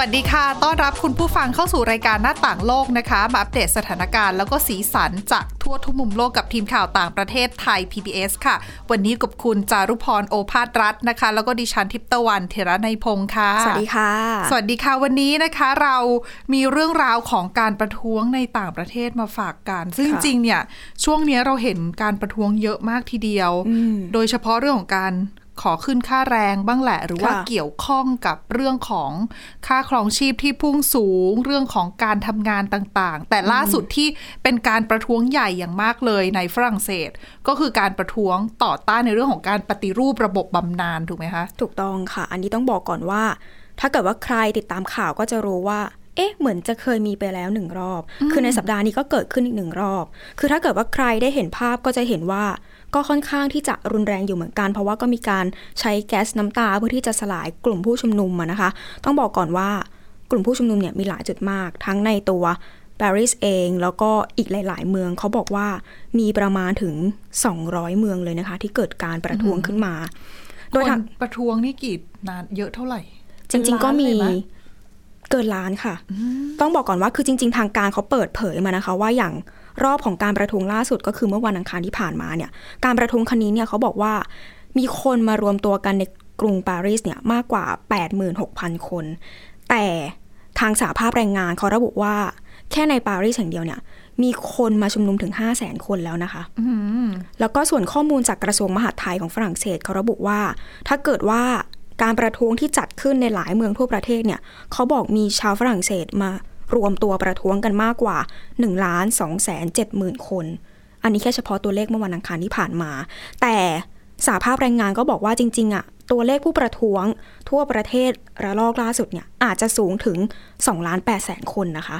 วัสดีค่ะ ต้อนรับคุณผู้ฟังเข้าสู่รายการหน้าต่างโลกนะคะ มาอัปเดตสถานการณ์แล้วก็สีสันจากทั่วทุกมุมโลกกับทีมข่าวต่างประเทศไทย PBS ค่ะ วันนี้กับคุณจารุพรโอภาสรัฐนะคะ แล้วก็ดิฉันทิพย์ตะวันเทระในยพงค์ค่ะ สวัสดีค่ะ สวัสดีค่ะ วันนี้นะคะเรามีเรื่องราวของการประท้วงในต่างประเทศมาฝากกัน ซึ่งจค่ะริงๆเนี่ยช่วงเนี้ยเราเห็นการประท้วงเยอะมากทีเดียว โดยเฉพาะเรื่องของการ ขอขึ้นค่าแรงบ้างแหละ หรือว่าค่ะเกี่ยวข้องกับเรื่องของค่าครองชีพที่พุ่งสูง เรื่องของการทำงานต่างๆ แต่ล่าสุดที่เป็นการประท้วงใหญ่อย่างมากเลยในฝรั่งเศส ก็คือการประท้วงต่อต้านในเรื่องของการปฏิรูประบบบำนาญถูกไหมคะ ถูกต้องค่ะ อันนี้ต้องบอกก่อนว่า ถ้าเกิดว่าใครติดตามข่าวก็จะรู้ว่าเอ๊ะเหมือนจะเคยมีไปแล้วหนึ่งรอบ คือในสัปดาห์นี้ก็เกิดขึ้นอีกหนึ่งรอบ คือถ้าเกิดว่าใครได้เห็นภาพก็จะเห็นว่า ก็ค่อนข้างที่จะรุนแรงอยู่เหมือนกัน เพราะว่าก็มีการใช้แก๊สน้ำตาเพื่อที่จะสลายกลุ่มผู้ชุมนุมอะนะคะ ต้องบอกก่อนว่ากลุ่มผู้ชุมนุมเนี่ยมีหลายจุดมาก ทั้งในตัวปารีสเองแล้วก็อีกหลาย ๆ เมืองเขาบอกว่ามีประมาณถึง 200 เมืองเลยนะคะ ที่เกิดการประท้วงขึ้นมา โดยคทางนประท้วงนี่กี่นานเยอะเท่าไหร่ จริง ๆ ก็มีเป็นล้านเลยไหเกินล้านค่ะ ต้องบอกก่อนว่าคือจริง ๆ ทางการเขาเปิดเผยมานะคะ ว่าอย่าง รอบของการประท้วงล่าสุดก็คือเมื่อวันอังคารที่ผ่านมาเนี่ยการประท้วงครั้งนี้เนี่ยเขาบอกว่ามีคนมารวมตัวกันในกรุงปารีสเนี่ยมากกว่า 86,000 คน แต่ทางสหภาพแรงงานเขาระบุว่า แค่ในปารีสแห่งเดียวเนี่ยมีคนมาชุมนุมถึง 500,000คนแล้วนะคะอืมแล้วก็ส่วนข้อมูลจากกระทรวงมหาดไทยของฝรั่งเศสเขาระบุว่า ถ้าเกิดว่าการประท้วงที่จัดขึ้นในหลายเมืองทั่วประเทศเนี่ยเขาบอกมีชาวฝรั่งเศสมา รวมตัวประท้วงกันมากกว่า1ล้าน2แสน7หมื่นคน อันนี้แค่เฉพาะตัวเลขเมื่อวันอังคารที่ผ่านมา แต่สหภาพแรงงานก็บอกว่าจริงๆอะตัวเลขผู้ประท้วงทั่วประเทศระลอกล่าสุดเนี่ยอาจจะสูงถึง2ล้าน8แสนคนนะคะ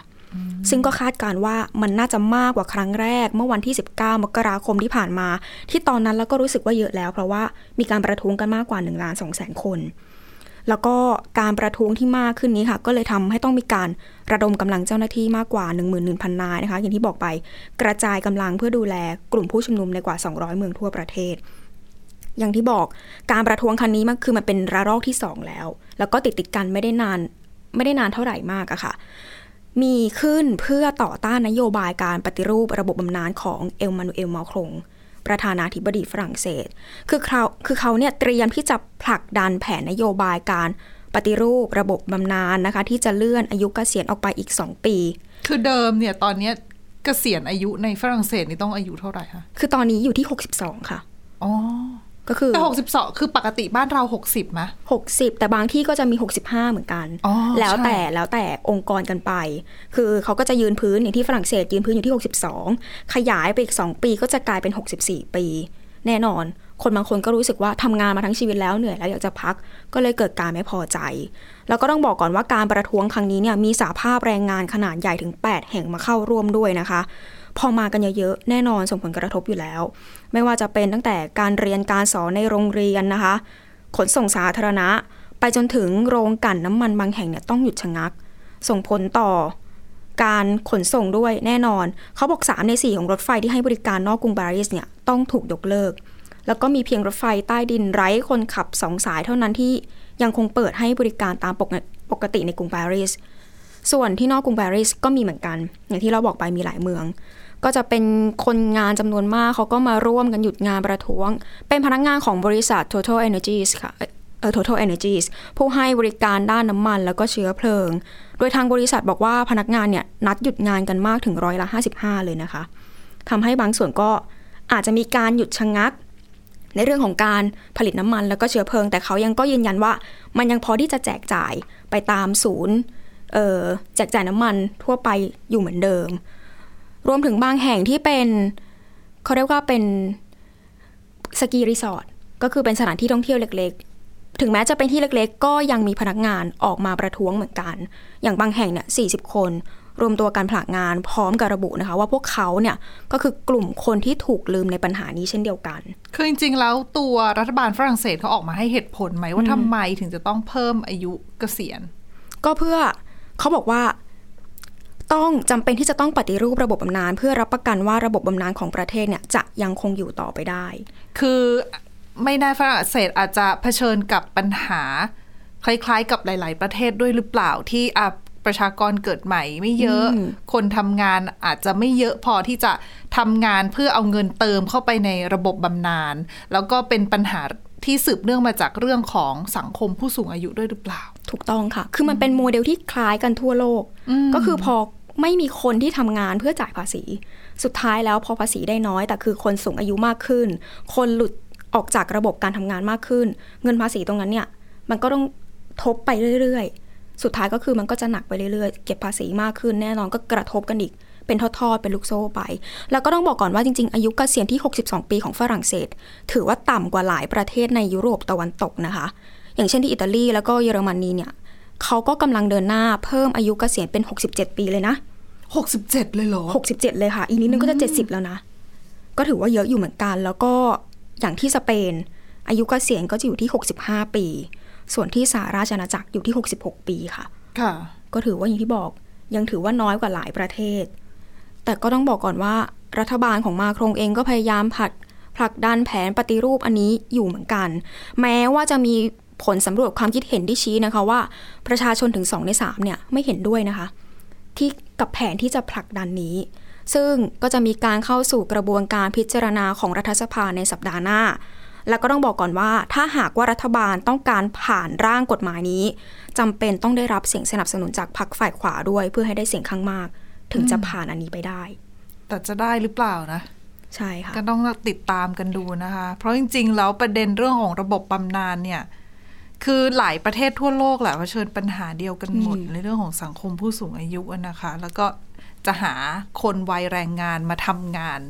ซึ่งก็คาดการณ์ว่ามันน่าจะมากกว่าครั้งแรก เมื่อวันที่ 19 มกราคมที่ผ่านมา ที่ตอนนั้นแล้วก็รู้สึกว่าเยอะแล้ว เพราะว่ามีการประท้วงกันมากกว่า1ล้าน2แสนคน แล้วก็การประท้วงที่มากขึ้นนี้ค่ะ ก็เลยทำให้ต้องมีการระดมกำลังเจ้าหน้าที่มากกว่า 11,000 นายนะคะ อย่างที่บอกไปกระจายกำลังเพื่อดูแลกลุ่มผู้ชุมนุมในกว่า 200 เมืองทั่วประเทศ อย่างที่บอกการประท้วงครั้งนี้มันคือมันเป็นระลอกที่สองแล้ว แล้วก็ติดติดกันไม่ได้นานไม่ได้นานเท่าไหร่มากอะค่ะ มีขึ้นเพื่อต่อต้านนโยบายการปฏิรูประบบบำนาญของเอลมานูเอลมาครง ประธานาธิบดีฝรั่งเศส คือเขาคือเขาเนี่ยเตรียมที่จะผลักดันแผนนโยบายการปฏิรูประบบบำนาญนะคะ ที่จะเลื่อนอายุเกษียณออกไปอีก 2 ปี คือเดิมเนี่ยตอนเนี้ยเกษียณอายุในฝรั่งเศสนี่ต้องอายุเท่าไหร่คะ คือตอนนี้อยู่ที่ 62 ค่ะ อ๋อ ก็คือแต่หกสิบสองคือปกติบ้านเราหกสิบมะ60แต่บางที่ก็จะมี65เหมือนกันอ๋อแล้วแต่ใช่แล้วแต่องค์กรกันไป คือเขาก็จะยืนพื้นอย่างที่ฝรั่งเศสยืนพื้นอยู่ที่62ขยายไปอีก2ปีก็จะกลายเป็น64ปี แน่นอน คนบางคนก็รู้สึกว่าทำงานมาทั้งชีวิตแล้วเหนื่อยแล้วอยากจะพักก็เลยเกิดการไม่พอใจ แล้วก็ต้องบอกก่อนว่าการประท้วงครั้งนี้เนี่ยมีสาภาพแรงงานขนาดใหญ่ถึง 8 แห่งมาเข้าร่วมด้วยนะคะพอมากันเยอะๆ แน่นอนส่งผลกระทบอยู่แล้ว ไม่ว่าจะเป็นตั้งแต่การเรียนการสอนในโรงเรียนนะคะ ขนส่งสาธารณะ ไปจนถึงโรงกลั่นน้ำมันบางแห่งเนี่ยต้องหยุดชะงัก ส่งผลต่อการขนส่งด้วยแน่นอน เขาบอก 3 ใน 4 ของรถไฟที่ให้บริการนอกกรุงปารีสเนี่ยต้องถูกยกเลิก แล้วก็มีเพียงรถไฟใต้ดินไร้คนขับ 2 สายเท่านั้นที่ยังคงเปิดให้บริการตามปกปกติในกรุงปารีส ส่วนที่นอกกรุงปารีสก็มีเหมือนกัน อย่างที่เราบอกไปมีหลายเมือง ก็จะเป็นคนงานจำนวนมากเขาก็มาร่วมกันหยุดงานประท้วง เป็นพนักงานของบริษัท Total Energies ค่ะเอ่อ Total Energies ผู้ให้บริการด้านน้ำมันแล้วก็เชื้อเพลิง โดยทางบริษัทบอกว่าพนักงานเนี่ยนัดหยุดงานกันมากถึงร้อยละ 55 เลยนะคะทำให้บางส่วนก็อาจจะมีการหยุดชะงัก ในเรื่องของการผลิตน้ำมันแล้วก็เชื้อเพลิง แต่เขายังก็ยืนยันว่า มันยังพอที่จะแจกจ่ายไปตามศูนย์เอ่อแจกจ่ายน้ำมันทั่วไปอยู่เหมือนเดิม รวมถึงบางแห่งที่เป็นเขาเรียกว่าเป็นสกีรีสอร์ทก็คือเป็นสถานที่ท่องเที่ยวเล็ก ๆ ถึงแม้จะเป็นที่เล็กๆ ก็ยังมีพนักงานออกมาประท้วงเหมือนกัน อย่างบางแห่งเนี่ย40คน รวมตัวกันผลักงานพร้อมกับระบุนะคะ ว่าพวกเขาเนี่ยก็คือกลุ่มคนที่ถูกลืมในปัญหานี้เช่นเดียวกัน คือจริงๆ แล้วตัวรัฐบาลฝรั่งเศสเขาออกมาให้เหตุผลไหมว่าทำไมถึงจะต้องเพิ่มอายุเกษียณ ก็เพื่อเขาบอกว่า ต้องจำเป็นที่จะต้องปฏิรูประบบบำนาญเพื่อรับประกันว่าระบบบำนาญของประเทศเนี่ยจะยังคงอยู่ต่อไปได้ คือไม่แน่ฝรั่งเศสอาจจะเผชิญกับปัญหา คล้ายๆ กับหลาย ๆ ประเทศด้วยหรือเปล่าที่อะประชากรเกิดใหม่ไม่เยอะอืมคนทำงานอาจจะไม่เยอะพอที่จะทำงานเพื่อเอาเงินเติมเข้าไปในระบบบำนาญแล้วก็เป็นปัญหาที่สืบเนื่องมาจากเรื่องของสังคมผู้สูงอายุด้วยหรือเปล่า ถูกต้องค่ะ คือมันเป็นโมเดลที่คล้ายกันทั่วโลก ก็คือพอ ไม่มีคนที่ทำงานเพื่อจ่ายภาษี สุดท้ายแล้วพอภาษีได้น้อย แต่คือคนสูงอายุมากขึ้น คนหลุดออกจากระบบการทำงานมากขึ้น เงินภาษีตรงนั้นเนี่ยมันก็ต้องทบไปเรื่อยๆ สุดท้ายก็คือมันก็จะหนักไปเรื่อยๆ เก็บภาษีมากขึ้นแน่นอนก็กระทบกันอีก เป็นทอดๆ เป็นลูกโซ่ไป แล้วก็ต้องบอกก่อนว่าจริงๆ อายุเกษียณที่ 62 ปีของฝรั่งเศส ถือว่าต่ำกว่าหลายประเทศในยุโรปตะวันตกนะคะ อย่างเช่นที่อิตาลีแล้วก็เยอรมนีเนี่ยเขาก็กำลังเดินหน้าเพิ่มอายุเกษียณเป็น 67 ปีเลยนะ 67 เลยเหรอ 67 เลยค่ะ อีกนิดนึงก็จะ 70 แล้วนะ ก็ถือว่าเยอะอยู่เหมือนกัน แล้วก็อย่างที่สเปน อายุเกษียณก็จะอยู่ที่ 65 ปี ส่วนที่สหราชอาณาจักรอยู่ที่ 66 ปีค่ะ ค่ะ ก็ถือว่าอย่างที่บอกยังถือว่าน้อยกว่าหลายประเทศ แต่ก็ต้องบอกก่อนว่ารัฐบาลของมาครงเองก็พยายามผลักผลักดันแผนปฏิรูปอันนี้อยู่เหมือนกัน แม้ว่าจะมีผลสำรวจความคิดเห็นที่ชี้นะคะว่า ประชาชนถึง2ใน3เนี่ยไม่เห็นด้วยนะคะ ที่กับแผนที่จะผลักดันนี้ ซึ่งก็จะมีการเข้าสู่กระบวนการพิจารณาของรัฐสภาในสัปดาห์หน้า แล้วก็ต้องบอกก่อนว่า ถ้าหากว่ารัฐบาลต้องการผ่านร่างกฎหมายนี้จำเป็นต้องได้รับเสียงสนับสนุนจากพรรคฝ่ายขวาด้วย เพื่อให้ได้เสียงข้างมาก ถึงจะผ่านอันนี้ไปได้ แต่จะได้หรือเปล่านะใช่ค่ะก็ต้องติดตามกันดูนะคะ เพราะจริง ๆ แล้วประเด็นเรื่องของระบบบำนาญเนี่ย คือหลายประเทศทั่วโลกแหละเผชิญปัญหาเดียวกันหมดอืมในเรื่องของสังคมผู้สูงอายุอะนะคะ แล้วก็จะหาคนวัยแรงงานมาทำงาน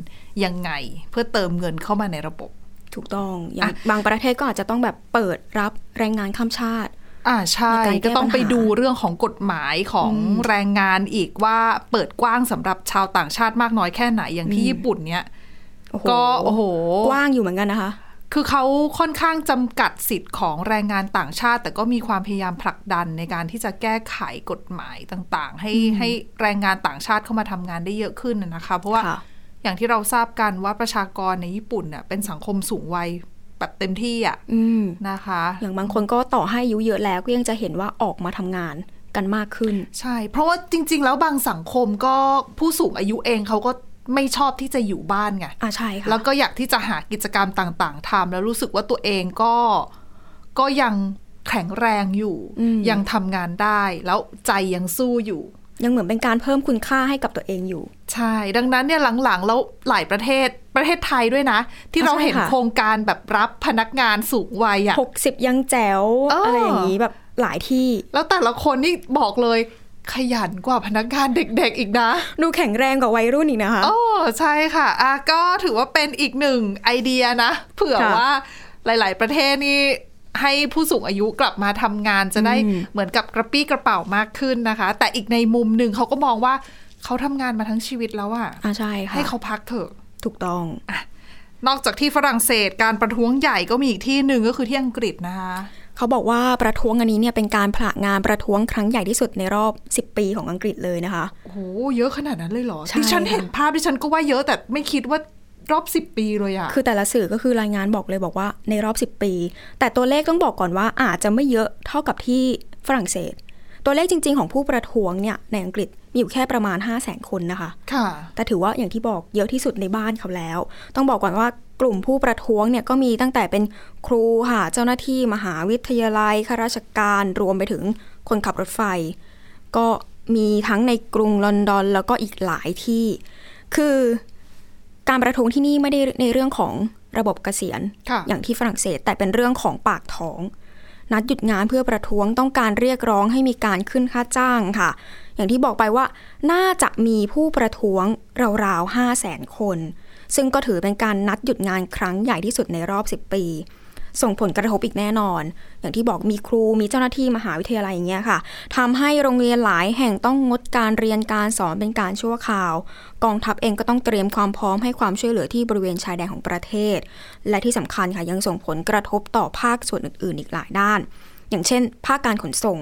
ยังไง เพื่อเติมเงินเข้ามาในระบบ ถูกต้องอย่างอะบางประเทศก็อาจจะต้องแบบเปิดรับแรงงานข้ามชาติ อ่าใช่ในการแก้ก็ต้องไปปัญหาดูเรื่องของกฎหมายของอืมแรงงานอีกว่าเปิดกว้างสำหรับชาวต่างชาติมากน้อยแค่ไหนอย่างที่อืมญี่ปุ่นเนี่ยโอ้โหก็โอ้โหกว้างอยู่เหมือนกันนะคะ คือเขาค่อนข้างจำกัดสิทธิ์ของแรงงานต่างชาติ แต่ก็มีความพยายามผลักดันในการที่จะแก้ไขกฎหมายต่างๆ ให้อืมให้แรงงานต่างชาติเข้ามาทำงานได้เยอะขึ้นนะนะคะ เพราะว่าค่ะอย่างที่เราทราบกันว่าประชากรในญี่ปุ่นเน่ะเป็นสังคมสูงวัยแบบเต็มที่อะอืมนะคะ อย่างบางคนก็ต่อให้อายุเยอะแล้วก็ยังจะเห็นว่าออกมาทำงานกันมากขึ้น ใช่ เพราะว่าจริง ๆ แล้วบางสังคมก็ผู้สูงอายุเองเขาก็ ไม่ชอบที่จะอยู่บ้านไงอ่าใช่ค่ะแล้วก็อยากที่จะหากิจกรรมต่าง ๆทำแล้วรู้สึกว่าตัวเองก็ก็ยังแข็งแรงอยู่อืมยังทำงานได้ แล้วใจยังสู้อยู่ ยังเหมือนเป็นการเพิ่มคุณค่าให้กับตัวเองอยู่ ใช่ ดังนั้นเนี่ยหลังๆ แล้วหลายประเทศประเทศไทยด้วยนะ ที่เราใช่เห็นค่ะโครงการแบบรับพนักงานสูงวัยอะ60ยังแจ๋วเออออะไรอย่างนี้แบบหลายที่ แล้วแต่ละคนนี่บอกเลย ขยันกว่าพนักงานเด็กๆอีกนะ ดูแข็งแรงกว่าวัยรุ่นอีกนะคะโอ้ใช่ค่ะอะ ก็ถือว่าเป็นอีกหนึ่งไอเดียนะ เผื่อค่ะว่าหลาย ๆ ประเทศนี่ให้ผู้สูงอายุกลับมาทำงานจะได้อืมเหมือนกับกระปี้กระเป๋ามากขึ้นนะคะ แต่อีกในมุมหนึ่งเขาก็มองว่าเขาทำงานมาทั้งชีวิตแล้วอะอ่าใช่ค่ะให้เขาพักเถอะถูกต้องนอกจากที่ฝรั่งเศสการประท้วงใหญ่ก็มีอีกที่หนึ่งก็คือที่อังกฤษนะคะ เขาบอกว่าประท้วงอันนี้เนี่ยเป็นการผละงานประท้วงครั้งใหญ่ที่สุดในรอบ 10 ปีของอังกฤษเลยนะคะ โอ้โหเยอะขนาดนั้นเลยเหรอใช่ที่ฉันค่ะเห็นภาพที่ฉันก็ว่าเยอะแต่ไม่คิดว่ารอบสิบปีเลยอะคือแต่ละสื่อก็คือรายงานบอกเลยบอกว่าในรอบ 10 ปี แต่ตัวเลขต้องบอกก่อนว่าอาจจะไม่เยอะเท่ากับที่ฝรั่งเศส ตัวเลขจริง ๆ ของผู้ประท้วงเนี่ยในอังกฤษ มีอยู่แค่ประมาณ 5 0 0 0 0 0 คนนะคะ ค่ะ แต่ถือว่าอย่างที่บอกเยอะที่สุดในบ้านเขาแล้ว ต้องบอกก่อนว่ากลุ่มผู้ประท้วงเนี่ยก็มีตั้งแต่เป็นครูค่ะเจ้าหน้าที่มหาวิทยาลัยข้าราชการรวมไปถึงคนขับรถไฟ ก็มีทั้งในกรุงลอนดอน แล้วก็อีกหลายที่ คือการประท้วงที่นี่ไม่ได้ในเรื่องของระบบเกษียณค่ะอย่างที่ฝรั่งเศสแต่เป็นเรื่องของปากท้อง นัดหยุดงานเพื่อประท้วงต้องการเรียกร้องให้มีการขึ้นค่าจ้างค่ะ อย่างที่บอกไปว่า น่าจะมีผู้ประท้วงราวๆ5 0 0แสนคน ซึ่งก็ถือเป็นการนัดหยุดงานครั้งใหญ่ที่สุดในรอบ 10 ปี ส่งผลกระทบอีกแน่นอน อย่างที่บอกมีครูมีเจ้าหน้าที่มหาวิทยาลัยอย่างเงี้ยค่ะทำให้โรงเรียนหลายแห่งต้องงดการเรียนการสอนเป็นการชั่วคราว กองทัพเองก็ต้องเตรียมความพร้อมให้ความช่วยเหลือที่บริเวณชายแดนของประเทศ และที่สำคัญค่ะยังส่งผลกระทบต่อภาคส่วนอื่น ๆ อีกหลายด้าน อย่างเช่น ภาคการขนส่ง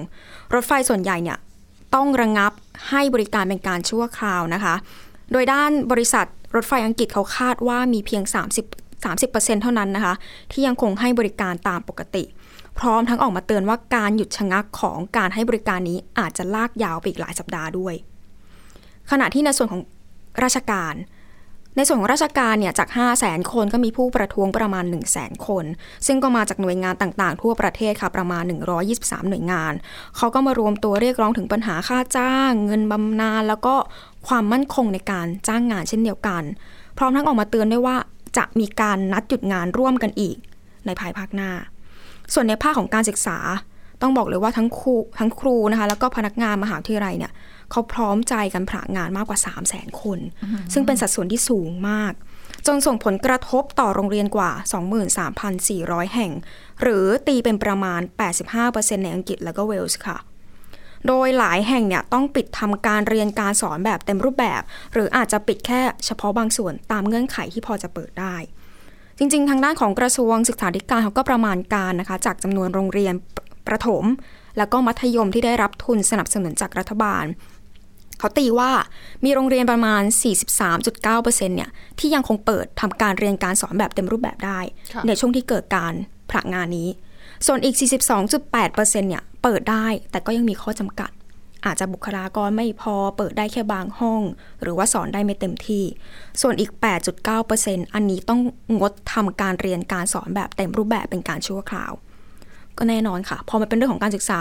รถไฟส่วนใหญ่เนี่ยต้องระงงับให้บริการเป็นการชั่วคราวนะคะ โดยด้านบริษัทรถไฟอังกฤษเขาคาดว่ามีเพียง 30 30%เท่านั้นนะคะ ที่ยังคงให้บริการตามปกติ พร้อมทั้งออกมาเตือนว่าการหยุดชะงักของการให้บริการนี้อาจจะลากยาวไปอีกหลายสัปดาห์ด้วย ขณะที่ในส่วนของราชการ ในส่วนของราชการเนี่ยจาก 5 0 0แสนคนก็มีผู้ประท้วงประมาณ 1 0 0 0 0แสนคน ซึ่งก็มาจากหน่วยงานต่างๆ ทั่วประเทศค่ะประมาณ 123 หน่วยงาน เขาก็มารวมตัวเรียกร้องถึงปัญหาค่าจ้าง เงินบำนาญแล้วก็ความมั่นคงในการจ้างงานเช่นเดียวกัน พร้อมทั้งออกมาเตือนด้วยว่า จะมีการนัดหยุดงานร่วมกันอีกในภายภาคหน้า ส่วนในภาคของการศึกษาต้องบอกเลยว่าทั้งครูทั้งครูนะคะแล้วก็พนักงานมหาวิทยาลัยเนี่ยเขาพร้อมใจกันผลางานมากกว่า 3 0 0แสนคน ซึ่งเป็นสัดส่วนที่สูงมาก จนส่งผลกระทบต่อโรงเรียนกว่า 23,400 แห่ง หรือตีเป็นประมาณ 85%ในอังกฤษแล้วก็เวลส์ค่ะ โดยหลายแห่งเนี่ยต้องปิดทำการเรียนการสอนแบบเต็มรูปแบบ หรืออาจจะปิดแค่เฉพาะบางส่วนตามเงื่อนไขที่พอจะเปิดได้ จริง ๆ ทางด้านของกระทรวงศึกษาธิการเขาก็ประมาณการนะคะ จากจำนวนโรงเรียนประถม แล้วก็มัธยมที่ได้รับทุนสนับสนุนจากรัฐบาลเขาตีว่ามีโรงเรียนประมาณ 43.9%เนี่ยที่ยังคงเปิดทำการเรียนการสอนแบบเต็มรูปแบบได้ค่ะในช่วงที่เกิดการผลักงานนี้ ส่วนอีก 42.8%เนี่ยเปิดได้แต่ก็ยังมีข้อจำกัด อาจจะบุคลากรไม่พอเปิดได้แค่บางห้อง หรือว่าสอนได้ไม่เต็มที่ ส่วนอีก 8.9%อันนี้ต้องงดทำการเรียนการสอนแบบเต็มรูปแบบเป็นการชั่วคราว ก็แน่นอนค่ะ พอมันเป็นเรื่องของการศึกษา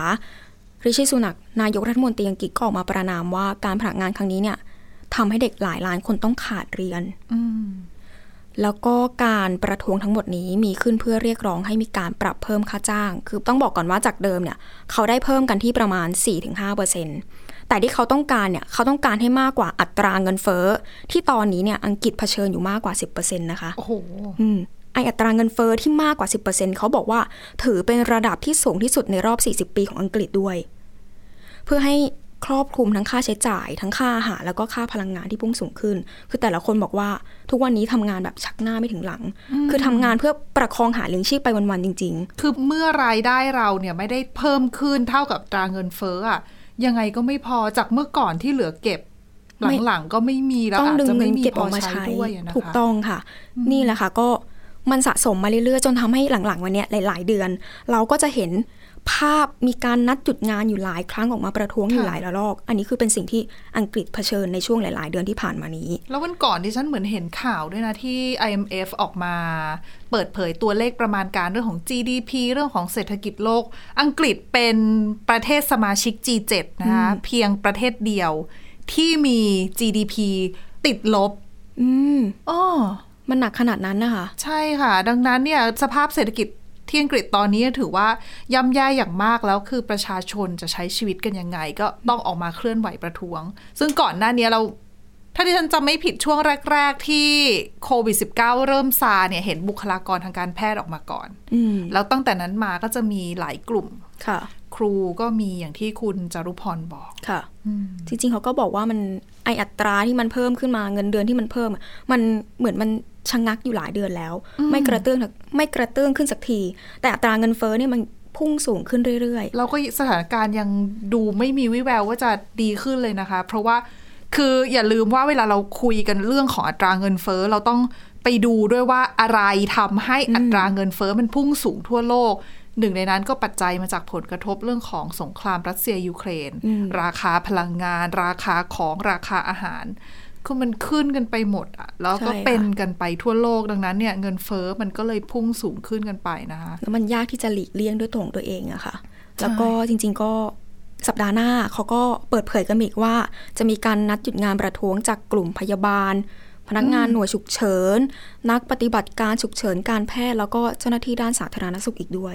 ริชิสุนักนายกรัฐมนตรีอังกฤษก็ออกมาประนามว่าการผลักงานครั้งนี้เนี่ยทำให้เด็กหลายล้านคนต้องขาดเรียนอื แล้วก็การประท้วงทั้งหมดนี้มีขึ้นเพื่อเรียกร้องให้มีการปรับเพิ่มค่าจ้าง คือต้องบอกก่อนว่าจากเดิมเนี่ยเขาได้เพิ่มกันที่ประมาณ 4-5%แต่ที่เขาต้องการเนี่ยเขาต้องการให้มากกว่าอัตราเงินเฟ้อที่ตอนนี้เนี่ยอังกฤษเผชิญอยู่มากกว่า 10%นะคะโอ้โหอืมไออัตราเงินเฟอ้อที่มากกว่า 10%เขาบอกว่าถือเป็นระดับที่สูงที่สุดในรอบ 40 ปีของอังกฤษด้วย เพื่อให้ ครอบคลุมทั้งค่าใช้จ่าย ทั้งค่าอาหารแล้วก็ค่าพลังงานที่พุ่งสูงขึ้น คือแต่ละคนบอกว่าทุกวันนี้ทำงานแบบชักหน้าไม่ถึงหลัง คือทำงานเพื่อประคองหาเลี้ยงชีพไปวันๆจริงคือเมื่อรายได้เราเนี่ยไม่ได้เพิ่มขึ้นเท่ากับอัตราเงินเฟ้ออะยังไงก็ไม่พอจากเมื่อก่อนที่เหลือเก็บไม่หลังๆก็ไม่มีแล้วๆต้องอาจดึงจะเงิไม่นมีเก็บพอออกมาใช้ใช้ด้วยอะนะคะถูกต้องค่ะ นี่แหละค่ะก็มันสะสมมาเรื่อยๆ จนทำให้หลังๆ วันเนี้ยหลาย ๆ เดือน เราก็จะเห็น ภาพมีการนัดจุดงานอยู่หลายครั้งออกมาประท้วงอยู่หลายระลอก อันนี้คือเป็นสิ่งที่อังกฤษเผชิญในช่วงหลาย ๆ เดือนที่ผ่านมานี้ แล้ววันก่อนที่ฉันเหมือนเห็นข่าวด้วยนะที่ IMF ออกมา เปิดเผยตัวเลขประมาณการเรื่องของ GDP เรื่องของเศรษฐกิจโลก อังกฤษเป็นประเทศสมาชิก G7 นะคะเพียงประเทศเดียวที่มี GDP ติดลบ อืมอ้อมันหนักขนาดนั้นนะคะ ใช่ค่ะ ดังนั้นเนี่ยสภาพเศรษฐกิจ ที่อังกฤษตอนนี้ถือว่าย่ำแย่อย่างมากแล้วคือประชาชนจะใช้ชีวิตกันยังไง ก็ต้องออกมาเคลื่อนไหวประท้วง ซึ่งก่อนหน้านี้เรา ถ้าที่ฉันจำไม่ผิดช่วงแรก ๆ ที่โควิด -19 เริ่มซาเนี่ยเห็นบุคลากรทางการแพทย์ออกมาก่อนอืมแล้วตั้งแต่นั้นมาก็จะมีหลายกลุ่มค่ะครูก็มีอย่างที่คุณจารุพรบอกค่ะ จริงๆเขาก็บอกว่ามันไออัตราที่มันเพิ่มขึ้นมาเงินเดือนที่มันเพิ่มอะมันเหมือนมัน ชะงักอยู่หลายเดือนแล้ว ไม่กระเตื้องไม่กระเตื้องขึ้นสักที แต่อัตราเงินเฟ้อเนี่ยมันพุ่งสูงขึ้นเรื่อยเราก็สถานการณ์ยังดูไม่มีวิแววว่าจะดีขึ้นเลยนะคะ เพราะว่าคืออย่าลืมว่าเวลาเราคุยกันเรื่องของอัตราเงินเฟ้อเราต้องไปดูด้วยว่าอะไรทำให้อัตราเงินเฟ้อมันพุ่งสูงทั่วโลก หนึ่งในนั้นก็ปัจจัยมาจากผลกระทบเรื่องของสงครามรัสเซียยูเครน ราคาพลังงาน ราคาของราคาอาหาร คือมันขึ้นกันไปหมดอะแล้วก็ใช่ค่ะเป็นกันไปทั่วโลกดังนั้นเนี่ยเงินเฟ้อมันก็เลยพุ่งสูงขึ้นกันไปนะคะๆแล้วมันยากที่จะหลีกเลี่ยงด้วยตัวของตัวเองอะค่ะ แล้วก็จริง ๆก็สัปดาห์หน้าเขาก็เปิดเผยกันอีกว่า จะมีการนัดหยุดงานประท้วงจากกลุ่มพยาบาล พนักงานหน่วยฉุกเฉิน นักปฏิบัติการฉุกเฉินการแพทย์แล้วก็เจ้าหน้าที่ด้านสาธารณสุขอีกด้วย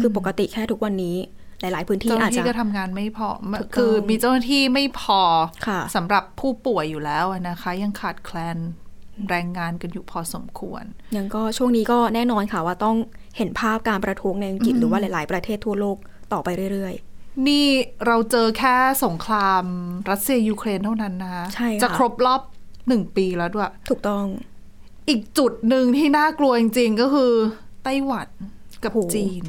คือปกติแค่ทุกวันนี้ หลาย ๆ พื้นที่เจ้าหอาน้าจจะที่ก็ทำงานไม่พอถูกต้องคือมีเจ้าหน้าที่ไม่พอค่ะสำหรับผู้ป่วยอยู่แล้วนะคะ ยังขาดแคลนแรงงานกันอยู่พอสมควร ยังก็ช่วงนี้ก็แน่นอนค่ะว่าต้องเห็นภาพการประท้วงในอังกฤษหรือว่าหลาย ๆ ประเทศทั่วโลกต่อไปเรื่อยนี่เราเจอแค่สงครามรัสเซียยูเครนเท่านั้นนะคะใช่ค่ะจะครบรอบหนึ่งปีแล้วด้วยๆถูกต้อง อีกจุดหนึ่งที่น่ากลัวจริงๆ ก็คือ ไต้หวันกับโอ้โหจีน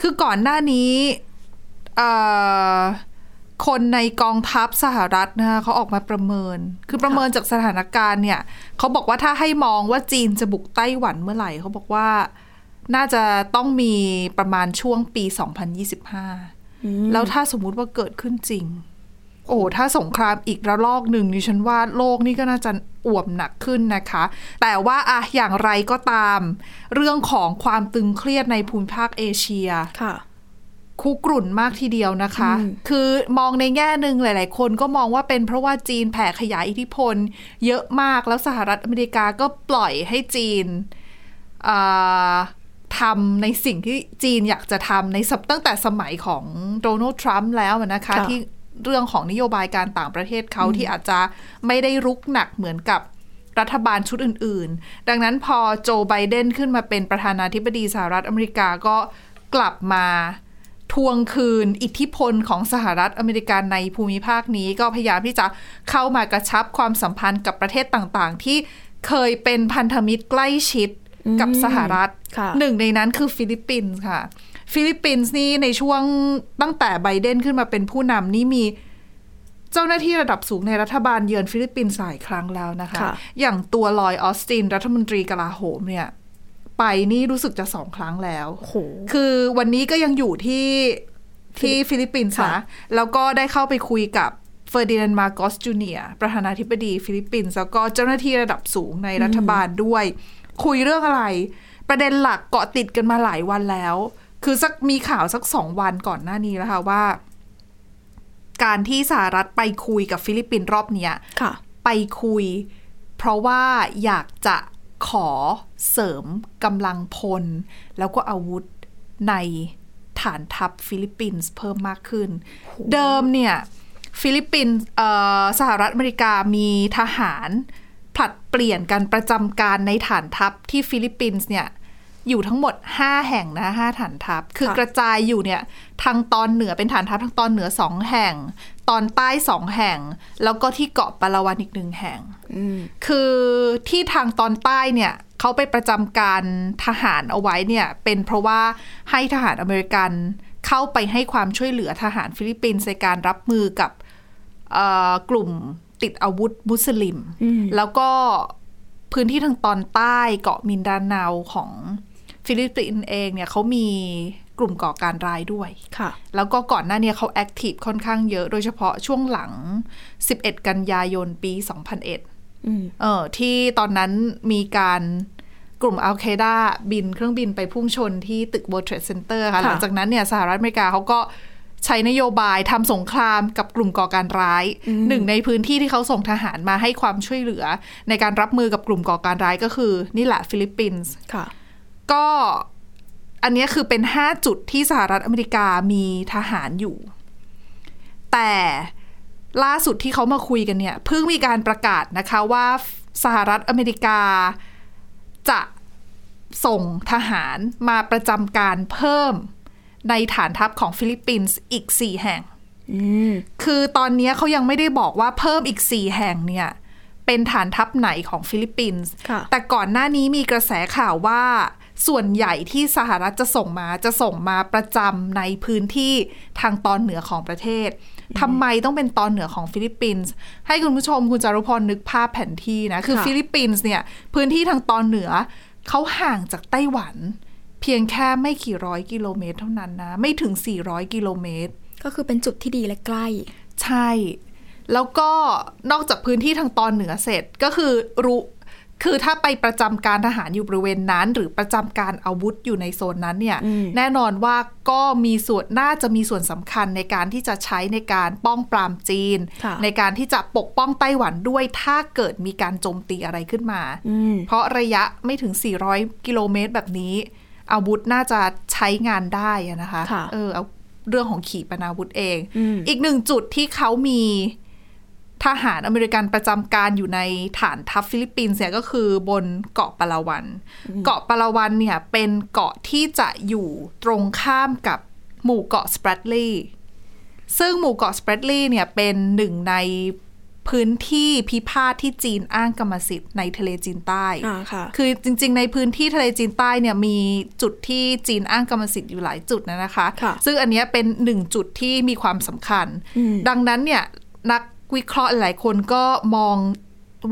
คือก่อนหน้านี้เอ่อ คนในกองทัพสหรัฐนะคะเขาออกมาประเมิน คือประเมินจากสถานการณ์เนี่ยเขาบอกว่าถ้าให้มองว่าจีนจะบุกไต้หวันเมื่อไหร่เขาบอกว่าน่าจะต้องมีประมาณช่วงปี 2025 แล้วถ้าสมมุติว่าเกิดขึ้นจริง โอ้ถ้าสงครามอีกระลอกหนึ่งดิฉันว่าโลกนี่ก็น่าจะอ่วมหนักขึ้นนะคะ แต่ว่าอะอย่างไรก็ตาม เรื่องของความตึงเครียดในภูมิภาคเอเชีย ค่ะคุกรุ่นมากทีเดียวนะคะอืมคือมองในแง่หนึ่งหลาย ๆ คนก็มองว่าเป็นเพราะว่าจีนแผ่ขยายอิทธิพล เยอะมากแล้วสหรัฐอเมริกาก็ปล่อยให้จีนอ่าทำในสิ่งที่จีนอยากจะทำในสัปตั้งแต่สมัยของโดนัลด์ทรัมป์แล้วนะคะค่ะที่เรื่องของนโยบายการต่างประเทศเขาที่อาจจะไม่ได้รุกหนักเหมือนกับรัฐบาลชุดอื่น ๆ ดังนั้นพอโจไบเดนขึ้นมาเป็นประธานาธิบดีสหรัฐอเมริกาก็กลับมา ทวงคืนอิทธิพลของสหรัฐอเมริกาในภูมิภาคนี้ก็พยายามที่จะเข้ามากระชับความสัมพันธ์กับประเทศต่างๆ ที่เคยเป็นพันธมิตรใกล้ชิดกับสหรัฐค่ะหนึ่งในนั้นคือฟิลิปปินส์ค่ะ ฟิลิปปินส์นี่ในช่วงตั้งแต่ไบเดนขึ้นมาเป็นผู้นำนี่มีเจ้าหน้าที่ระดับสูงในรัฐบาลเยือนฟิลิปปินส์หลายครั้งแล้วนะคะค่ะอย่างตัวลอยด์ ออสตินรัฐมนตรีกลาโหมเนี่ย ไปนี่รู้สึกจะสองครั้งแล้วโอ้โหคือวันนี้ก็ยังอยู่ที่ที่ฟิลิปปินส์ค่ะนะแล้วก็ได้เข้าไปคุยกับเฟอร์ดินานด์มาร์กอสจูเนียร์ประธานาธิบดีฟิลิปปินส์แล้วก็เจ้าหน้าที่ระดับสูงในรัฐบาลด้วย คุยเรื่องอะไร ประเด็นหลักเกาะติดกันมาหลายวันแล้ว คือสักมีข่าวสักสองวันก่อนหน้านี้แล้วค่ะว่า การที่สหรัฐไปคุยกับฟิลิปปินส์รอบเนี้ยค่ะไปคุย เพราะว่าอยากจะ ขอเสริมกำลังพล แล้วก็อาวุธในฐานทัพฟิลิปปินส์เพิ่มมากขึ้น เดิมเนี่ย ฟิลิปปินส์เอ่อสหรัฐอเมริกามีทหารผลัดเปลี่ยนกันประจำการในฐานทัพที่ฟิลิปปินส์เนี่ย อยู่ทั้งหมด 5 แห่งนะห้าฐานทัพ คือค่ะกระจายอยู่เนี่ยทางตอนเหนือเป็นฐานทัพทางตอนเหนือสองแห่ง ตอนใต้สองแห่ง แล้วก็ที่เกาะปาลาวันอีกหนึ่งแห่งอืมคือที่ทางตอนใต้เนี่ยเขาไปประจำการทหารเอาไว้เนี่ย เป็นเพราะว่าให้ทหารอเมริกันเข้าไปให้ความช่วยเหลือทหารฟิลิปปินส์ในการรับมือกับเอ่อกลุ่มติดอาวุธมุสลิมอืมแล้วก็พื้นที่ทางตอนใต้เกาะมินดาเนาของ ฟิลิปปินส์เองเนี่ยเขามีกลุ่มก่อการร้ายด้วยค่ะ แล้วก็ก่อนหน้าเนี้เขา active ค่อนข้างเยอะ โดยเฉพาะช่วงหลัง 11 กันยายนปี 2001อืมเออที่ตอนนั้นมีการกลุ่มอัลเคดาบินเครื่องบินไปพุ่งชนที่ตึก World Trade Center ค่ะค่ะ หลังจากนั้นเนี่ยสหรัฐอเมริกาเขาก็ใช้นโยบายทำสงครามกับกลุ่มก่อการร้าย หนึ่งในพื้นที่ที่เขาส่งทหารมาให้ความช่วยเหลือ ในการรับมือกับกลุ่มก่อการร้ายก็คือ นี่แหละฟิลิปปินส์ค่ะ ก็อันเนี้ยคือเป็น 5 จุดที่สหรัฐอเมริกามีทหารอยู่ แต่ล่าสุดที่เขามาคุยกันเนี่ย เพิ่งมีการประกาศนะคะว่าสหรัฐอเมริกาจะส่งทหารมาประจำการเพิ่มในฐานทัพของฟิลิปปินส์อีก 4 แห่งอืมคือตอนนี้เขายังไม่ได้บอกว่าเพิ่มอีก 4 แห่งเนี่ย เป็นฐานทัพไหนของฟิลิปปินส์ค่ะแต่ก่อนหน้านี้มีกระแสข่าวว่า ส่วนใหญ่ที่สหรัฐจะส่งมาจะส่งมาประจำในพื้นที่ทางตอนเหนือของประเทศทำไมต้องเป็นตอนเหนือของฟิลิปปินส์ให้คุณผู้ชมคุณจารุพรนึกภาพแผนที่นะ คือค่ะฟิลิปปินส์เนี่ยพื้นที่ทางตอนเหนือเขาห่างจากไต้หวัน เพียงแค่ไม่กี่ร้อยกิโลเมตรเท่านั้นนะ ไม่ถึง 400 กิโลเมตร ก็คือเป็นจุดที่ดีและใกล้ ใช่ แล้วก็นอกจากพื้นที่ทางตอนเหนือเสร็จก็คือรู้ คือถ้าไปประจำการทหารอยู่บริเวณนั้น หรือประจำการอาวุธอยู่ในโซนนั้นเนี่ยอืมแน่นอนว่าก็มีส่วนน่าจะมีส่วนสำคัญในการที่จะใช้ในการป้องปรามจีนค่ะในการที่จะปกป้องไต้หวันด้วยถ้าเกิดมีการโจมตีอะไรขึ้นมาอืมเพราะระยะไม่ถึง 400 กิโลเมตรแบบนี้ อาวุธน่าจะใช้งานได้อะนะคะค่ะเออเอาเรื่องของขีปนาวุธเองอืมอีกหนึ่งจุดที่เขามี ทหารอเมริกันประจำการอยู่ในฐานทัพฟิลิปปินส์เนี่ยก็คือบนเกาะปาลาวัน เกาะปาลาวันเนี่ยเป็นเกาะที่จะอยู่ตรงข้ามกับหมู่เกาะสแปรตลีย์ซึ่งหมู่เกาะสแปรตลีย์เนี่ยเป็นหนึ่งในพื้นที่พิพาทที่จีนอ้างกรรมสิทธิ์ในทะเลจีนใต้อ่าค่ะคือจริง ๆ ในพื้นที่ทะเลจีนใต้เนี่ยมีจุดที่จีนอ้างกรรมสิทธิ์อยู่หลายจุดนะนะคะค่ะซึ่งอันเนี้ยเป็นหนึ่งจุดที่มีความสำคัญ ดังนั้นเนี่ยนัก วิเคราะห์หลายคนก็มอง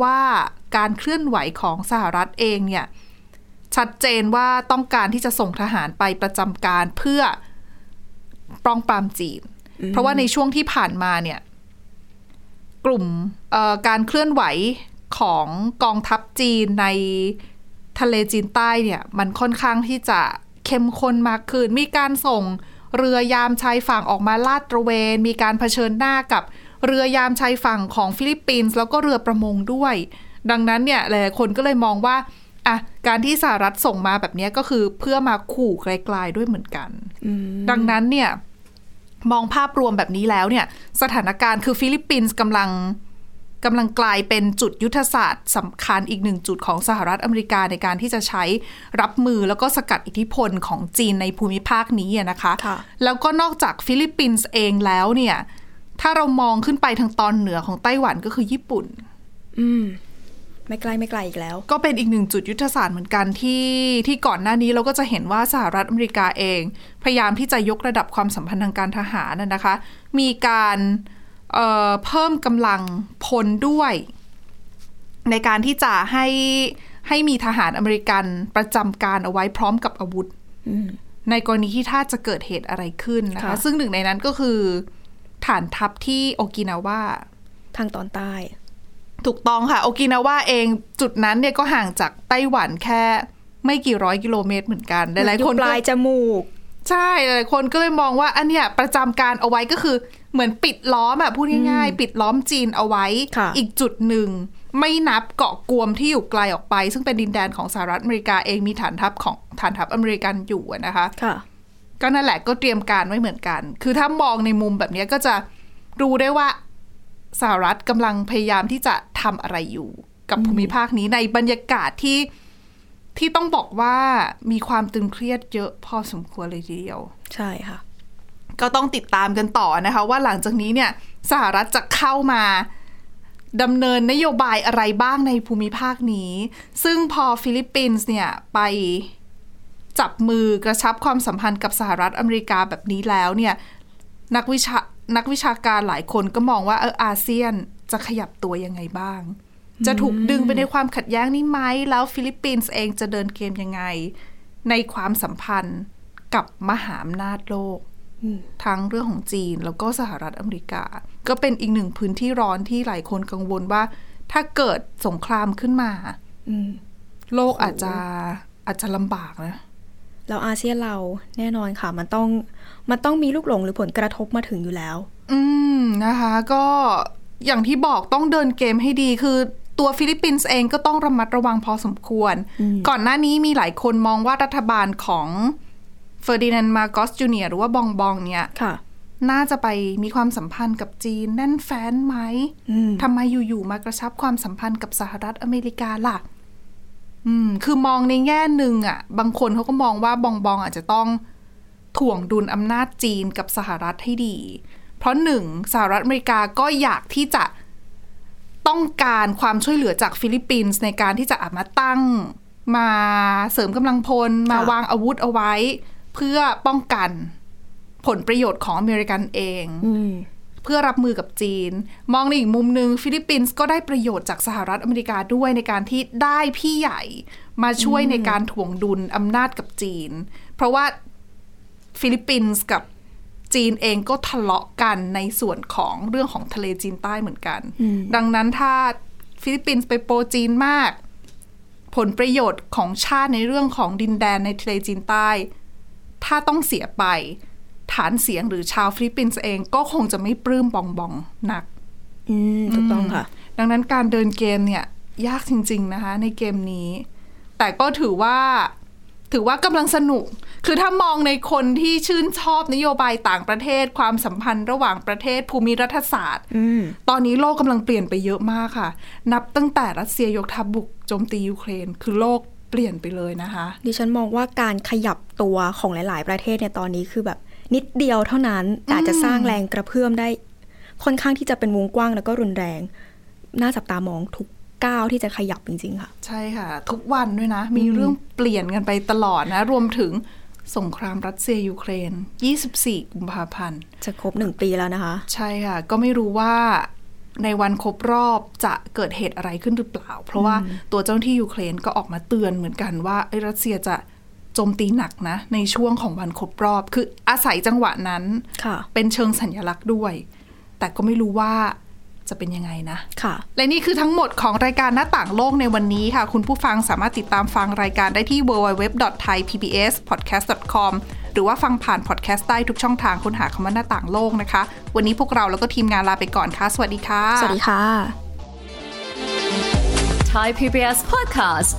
ว่าการเคลื่อนไหวของสหรัฐเองเนี่ยชัดเจนว่าต้องการที่จะส่งทหารไปประจำการเพื่อปรองปรามจีน เพราะว่าในช่วงที่ผ่านมาเนี่ยกลุ่มเอ่อการเคลื่อนไหวของกองทัพจีนในทะเลจีนใต้เนี่ยมันค่อนข้างที่จะเข้มข้นมากขึ้น มีการส่งเรือยามชายฝั่งออกมาลาดตระเวน มีการเผชิญหน้ากับ เรือยามชายฝั่งของฟิลิปปินส์แล้วก็เรือประมงด้วย ดังนั้นเนี่ยหลายๆคนก็เลยมองว่าอะการที่สหรัฐส่งมาแบบเนี้ยก็คือเพื่อมาขู่ไกลๆด้วยเหมือนกัน ดังนั้นเนี่ยมองภาพรวมแบบนี้แล้วเนี่ยสถานการณ์คือฟิลิปปินส์กำลังกำลังกลายเป็นจุดยุทธศาสตร์สำคัญอีกหนึ่งจุดของสหรัฐอเมริกาในการที่จะใช้รับมือแล้วก็สกัดอิทธิพลของจีนในภูมิภาคนี้อะนะคะค่ะแล้วก็นอกจากฟิลิปปินส์เองแล้วเนี่ย ถ้าเรามองขึ้นไปทางตอนเหนือของไต้หวันก็คือญี่ปุ่น อืม ไม่ไกลไม่ไกลอีกแล้ว ก็เป็นอีกหนึ่งจุดยุทธศาสตร์เหมือนกันที่ที่ก่อนหน้านี้เราก็จะเห็นว่าสหรัฐอเมริกาเอง พยายามที่จะยกระดับความสัมพันธ์ทางการทหารน่ะนะคะ มีการเอ่อเพิ่มกำลังพลด้วย ในการที่จะให้ให้มีทหารอเมริกันประจำการเอาไว้พร้อมกับอาวุธในกรณีที่ถ้าจะเกิดเหตุอะไรขึ้นนะคะค่ะซึ่งหนึ่งในนั้นก็คือ ฐานทัพที่โอกินาวาทางตอนใต้ ถูกต้องค่ะ โอกินาวาเองจุดนั้นเนี่ยก็ห่างจากไต้หวันแค่ไม่กี่ร้อยกิโลเมตรเหมือนกันหลายๆคนอยู่ปก็ลายจมูก ใช่หลายๆคนก็เลยมองว่าอันเนี้ยประจำการเอาไว้ก็คือเหมือนปิดล้อมอะพูดง่ายๆ ปิดล้อมจีนเอาไว้ค่ะอีกจุดหนึ่ง ไม่นับเกาะกวมที่อยู่ไกลออกไป ซึ่งเป็นดินแดนของสหรัฐอเมริกาเองมีฐานทัพของฐานทัพอเมริกันอยู่อะนะคะค่ะ ก็นั่นแหละก็เตรียมการไว้เหมือนกัน คือถ้ามองในมุมแบบเนี้ยก็จะรู้ได้ว่าสหรัฐกำลังพยายามที่จะทำอะไรอยู่ กับภูมิภาคนี้ในบรรยากาศที่ที่ต้องบอกว่ามีความตึงเครียดเยอะพอสมควรเลยทีเดียว ใช่ค่ะ ก็ต้องติดตามกันต่อนะคะ ว่าหลังจากนี้เนี่ย สหรัฐจะเข้ามาดำเนินนโยบายอะไรบ้างในภูมิภาคนี้ ซึ่งพอฟิลิปปินส์เนี่ยไป จับมือกระชับความสัมพันธ์กับสหรัฐอเมริกาแบบนี้แล้วเนี่ยนักวิชานักวิชาการหลายคนก็มองว่าเอออาเซียนจะขยับตัวยังไงบ้าง จะถูกดึงไปในความขัดแย้งนี้ไหมแล้วฟิลิปปินส์เองจะเดินเกมยังไง ในความสัมพันธ์กับมหาอำนาจโลก ทั้งเรื่องของจีนแล้วก็สหรัฐอเมริกา ก็เป็นอีกหนึ่งพื้นที่ร้อนที่หลายคนกังวลว่า ถ้าเกิดสงครามขึ้นมาอืมโลกอาจจะอาจจะลำบากนะ แล้วอาเซียนเราแน่นอนค่ะ มันต้องมันต้องมีลูกหลงหรือผลกระทบมาถึงอยู่แล้ว อืมนะคะก็อย่างที่บอกต้องเดินเกมให้ดีคือตัวฟิลิปปินส์เองก็ต้องระมัดระวังพอสมควร ก่อนหน้านี้มีหลายคนมองว่ารัฐบาลของเฟอร์ดินานด์มาร์กอสจูเนียร์หรือว่าบองบองเนี่ยค่ะน่าจะไปมีความสัมพันธ์กับจีนแน่นแฟ้นไหมอืมทำไมอยู่ๆมากระชับความสัมพันธ์กับสหรัฐอเมริกาล่ะ อืม คือมองในแง่หนึ่งอะ บางคนเขาก็มองว่าบองบองอาจจะต้องถ่วงดุลอำนาจจีนกับสหรัฐให้ดี เพราะหนึ่งสหรัฐอเมริกาก็อยากที่จะต้องการความช่วยเหลือจากฟิลิปปินส์ในการที่จะอามาตั้ง มาเสริมกำลังพล มาค่ะวางอาวุธเอาไว้ เพื่อป้องกันผลประโยชน์ของอเมริกันเองอืม เพื่อรับมือกับจีน มองในอีกมุมหนึ่งฟิลิปปินส์ก็ได้ประโยชน์จากสหรัฐอเมริกาด้วยในการที่ได้พี่ใหญ่มาช่วยในการถ่วงดุลอำนาจกับจีน เพราะว่าฟิลิปปินส์กับจีนเองก็ทะเลาะกันในส่วนของเรื่องของทะเลจีนใต้เหมือนกัน ดังนั้นถ้าฟิลิปปินส์ไป pro จีนมาก ผลประโยชน์ของชาติในเรื่องของดินแดนในทะเลจีนใต้ ถ้าต้องเสียไป ฐานเสียงหรือชาวฟิลิปปินส์เองก็คงจะไม่ปลื้มบองบองนักอืมถูกต้องค่ะ ดังนั้นการเดินเกมเนี่ย ยากจริง ๆนะคะ ในเกมนี้ แต่ก็ถือว่าถือว่ากำลังสนุก คือถ้ามองในคนที่ชื่นชอบนโยบายต่างประเทศ ความสัมพันธ์ระหว่างประเทศภูมิรัฐศาสตร์อืมตอนนี้โลกกำลังเปลี่ยนไปเยอะมากค่ะ นับตั้งแต่รัสเซียยกทัพบุกโจมตียูเครน คือโลกเปลี่ยนไปเลยนะคะ ดิฉันมองว่าการขยับตัวของหลาย ๆ ประเทศในตอนนี้คือแบบ นิดเดียวเท่านั้นแต่อาจจะสร้างแรงกระเพื่อมได้ ค่อนข้างที่จะเป็นวงกว้างแล้วก็รุนแรง น่าจับตามองทุกก้าวที่จะขยับจริง ๆ ค่ะ ใช่ค่ะ ทุกวันด้วยนะ มีเรื่องเปลี่ยนกันไปตลอดนะ รวมถึงสงครามรัสเซียยูเครน 24 กุมภาพันธ์ จะครบหนึ่งปีแล้วนะคะ ใช่ค่ะ ก็ไม่รู้ว่าในวันครบรอบจะเกิดเหตุอะไรขึ้นหรือเปล่า เพราะว่าตัวเจ้าหน้าที่ยูเครนก็ออกมาเตือนเหมือนกันว่าไอ้รัสเซียจะ โจมตีหนักนะ ในช่วงของวันครบรอบ คืออาศัยจังหวะนั้นค่ะเป็นเชิงสัญลักษณ์ด้วย แต่ก็ไม่รู้ว่าจะเป็นยังไงนะ ค่ะ และนี่คือทั้งหมดของรายการหน้าต่างโลกในวันนี้ค่ะ คุณผู้ฟังสามารถติดตามฟังรายการได้ที่ www.thaipbspodcast.com หรือว่าฟังผ่านพอดแคสต์ได้ทุกช่องทางค้นหาคำว่าหน้าต่างโลกนะคะ วันนี้พวกเราแล้วก็ทีมงานลาไปก่อนค่ะ สวัสดีค่ะ สวัสดีค่ะ Thai PBS podcast.